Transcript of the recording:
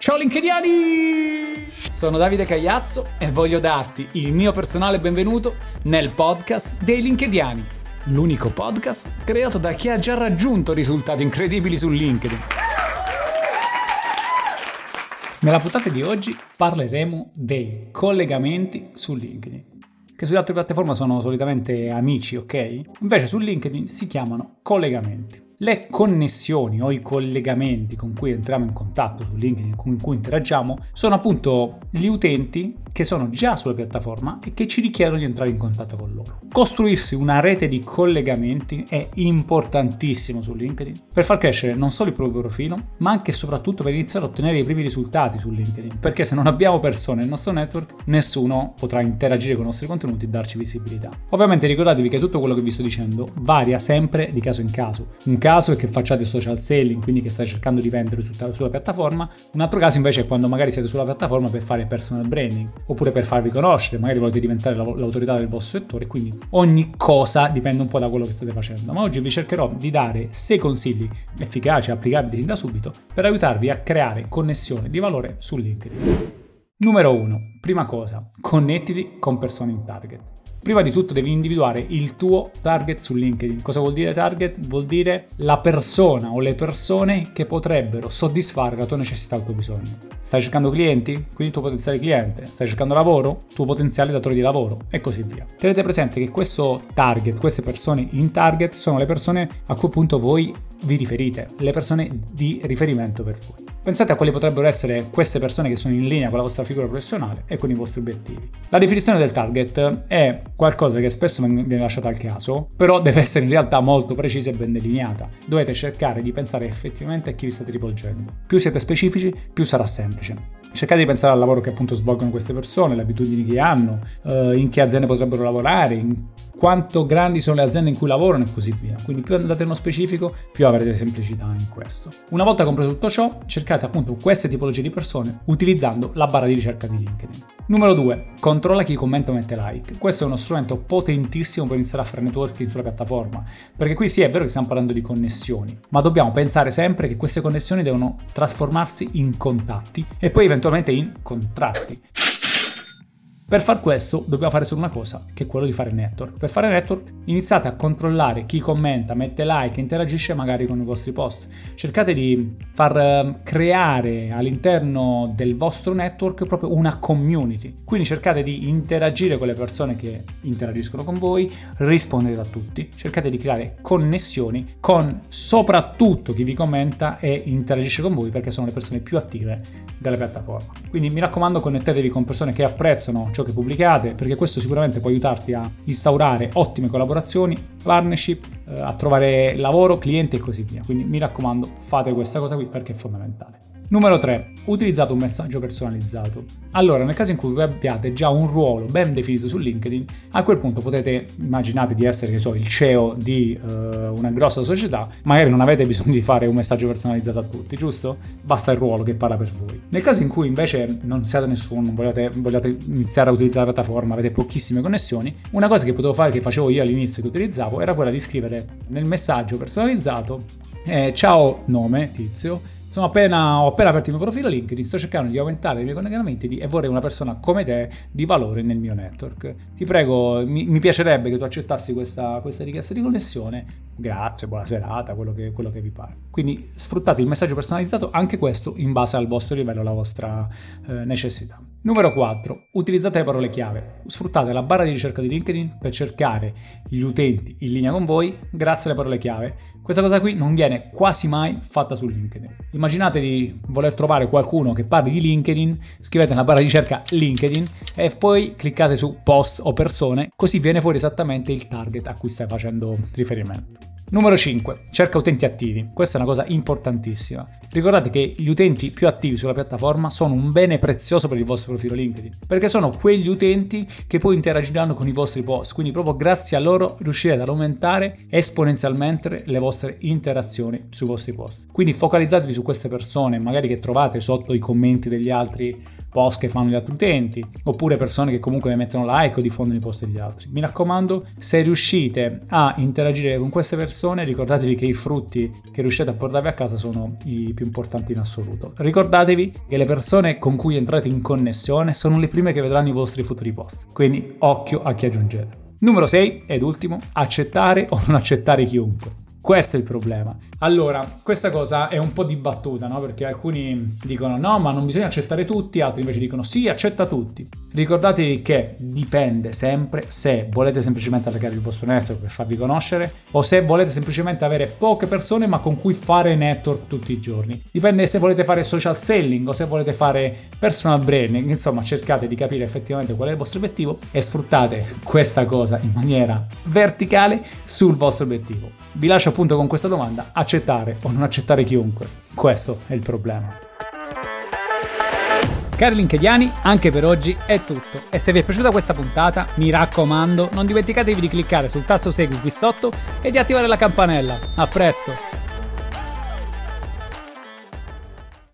Ciao LinkedIani! Sono Davide Cagliazzo e voglio darti il mio personale benvenuto nel podcast dei LinkedIani, l'unico podcast creato da chi ha già raggiunto risultati incredibili su LinkedIn. Nella puntata di oggi parleremo dei collegamenti su LinkedIn, che sulle altre piattaforme sono solitamente amici, ok? Invece su LinkedIn si chiamano collegamenti. Le connessioni o i collegamenti con cui entriamo in contatto su LinkedIn, con cui interagiamo, sono appunto gli utenti che sono già sulla piattaforma e che ci richiedono di entrare in contatto con loro. Costruirsi una rete di collegamenti è importantissimo su LinkedIn per far crescere non solo il proprio profilo, ma anche e soprattutto per iniziare a ottenere i primi risultati su LinkedIn, perché se non abbiamo persone nel nostro network, nessuno potrà interagire con i nostri contenuti e darci visibilità. Ovviamente ricordatevi che tutto quello che vi sto dicendo varia sempre di caso in caso. Un caso è che facciate social selling, quindi che state cercando di vendere sulla piattaforma, un altro caso invece è quando magari siete sulla piattaforma per fare personal branding oppure per farvi conoscere, magari volete diventare l'autorità del vostro settore, quindi ogni cosa dipende un po' da quello che state facendo. Ma oggi vi cercherò di dare 6 consigli efficaci e applicabili da subito per aiutarvi a creare connessione di valore su LinkedIn. Numero 1. Prima cosa, connettiti con persone in target. Prima di tutto devi individuare il tuo target su LinkedIn. Cosa vuol dire target? Vuol dire la persona o le persone che potrebbero soddisfare la tua necessità o il tuo bisogno. Stai cercando clienti? Quindi il tuo potenziale cliente. Stai cercando lavoro? Tuo potenziale datore di lavoro e così via. Tenete presente che questo target, queste persone in target sono le persone a cui appunto voi vi riferite, le persone di riferimento per voi. Pensate a quali potrebbero essere queste persone che sono in linea con la vostra figura professionale e con i vostri obiettivi. La definizione del target è qualcosa che spesso viene lasciata al caso, però deve essere in realtà molto precisa e ben delineata. Dovete cercare di pensare effettivamente a chi vi state rivolgendo. Più siete specifici, più sarà semplice. Cercate di pensare al lavoro che appunto svolgono queste persone, le abitudini che hanno, eh, in che aziende potrebbero lavorare, in quanto grandi sono le aziende in cui lavorano e così via. Quindi più andate nello specifico, più avrete semplicità in questo. Una volta compreso tutto ciò, cercate appunto queste tipologie di persone utilizzando la barra di ricerca di LinkedIn. Numero 2. Controlla chi commenta o mette like. Questo è uno strumento potentissimo per iniziare a fare networking sulla piattaforma, perché qui sì è vero che stiamo parlando di connessioni, ma dobbiamo pensare sempre che queste connessioni devono trasformarsi in contatti e poi eventualmente in contratti. Per far questo dobbiamo fare solo una cosa, che è quello di fare network. Per fare network iniziate a controllare chi commenta, mette like, interagisce magari con i vostri post. Cercate di far ehm, creare all'interno del vostro network proprio una community. Quindi cercate di interagire con le persone che interagiscono con voi, rispondete a tutti, cercate di creare connessioni con soprattutto chi vi commenta e interagisce con voi perché sono le persone più attive della piattaforma. Quindi mi raccomando connettetevi con persone che apprezzano ciò che pubblicate, perché questo sicuramente può aiutarti a instaurare ottime collaborazioni, partnership, eh, a trovare lavoro, clienti e così via. Quindi mi raccomando, fate questa cosa qui perché è fondamentale. Numero 3. Utilizzate un messaggio personalizzato. Allora, nel caso in cui voi abbiate già un ruolo ben definito su LinkedIn, a quel punto potete immaginate di essere, che so, il CEO di uh, una grossa società, magari non avete bisogno di fare un messaggio personalizzato a tutti, giusto? Basta il ruolo che parla per voi. Nel caso in cui invece non siate nessuno, vogliate, vogliate iniziare a utilizzare la piattaforma, avete pochissime connessioni, una cosa che potevo fare, che facevo io all'inizio che utilizzavo, era quella di scrivere nel messaggio personalizzato eh, ciao nome, tizio, appena, ho appena aperto il mio profilo LinkedIn, sto cercando di aumentare i miei collegamenti e vorrei una persona come te di valore nel mio network. Ti prego, mi, mi piacerebbe che tu accettassi questa, questa, richiesta di connessione. Grazie, buona serata, quello che, quello che, vi pare. Quindi sfruttate il messaggio personalizzato, anche questo in base al vostro livello, alla vostra eh, necessità. Numero 4. Utilizzate le parole chiave. Sfruttate la barra di ricerca di LinkedIn per cercare gli utenti in linea con voi grazie alle parole chiave. Questa cosa qui non viene quasi mai fatta su LinkedIn. Immaginate di voler trovare qualcuno che parli di LinkedIn, scrivete nella barra di ricerca LinkedIn e poi cliccate su post o persone, così viene fuori esattamente il target a cui stai facendo riferimento. Numero 5. Cerca utenti attivi. Questa è una cosa importantissima. Ricordate che gli utenti più attivi sulla piattaforma sono un bene prezioso per il vostro profilo LinkedIn, perché sono quegli utenti che poi interagiranno con i vostri post, quindi proprio grazie a loro riuscirete ad aumentare esponenzialmente le vostre interazioni sui vostri post. Quindi focalizzatevi su queste persone, magari che trovate sotto i commenti degli altri post che fanno gli altri utenti, oppure persone che comunque mettono like o diffondono i post degli altri. Mi raccomando, se riuscite a interagire con queste persone, ricordatevi che i frutti che riuscite a portarvi a casa sono i più importanti in assoluto. Ricordatevi che le persone con cui entrate in connessione sono le prime che vedranno i vostri futuri post, quindi occhio a chi aggiungete. Numero 6 ed ultimo, accettare o non accettare chiunque. Questo è il problema. Allora, questa cosa è un po' dibattuta, no? Perché alcuni dicono no, ma non bisogna accettare tutti, altri invece dicono sì, accetta tutti. Ricordatevi che dipende sempre se volete semplicemente allargare il vostro network per farvi conoscere o se volete semplicemente avere poche persone ma con cui fare network tutti i giorni. Dipende se volete fare social selling o se volete fare personal branding, insomma cercate di capire effettivamente qual è il vostro obiettivo e sfruttate questa cosa in maniera verticale sul vostro obiettivo. Vi lascio appunto con questa domanda, accettare o non accettare chiunque? Questo è il problema. Cari linkediani, anche per oggi è tutto. E se vi è piaciuta questa puntata, mi raccomando, non dimenticatevi di cliccare sul tasto segui qui sotto e di attivare la campanella. A presto!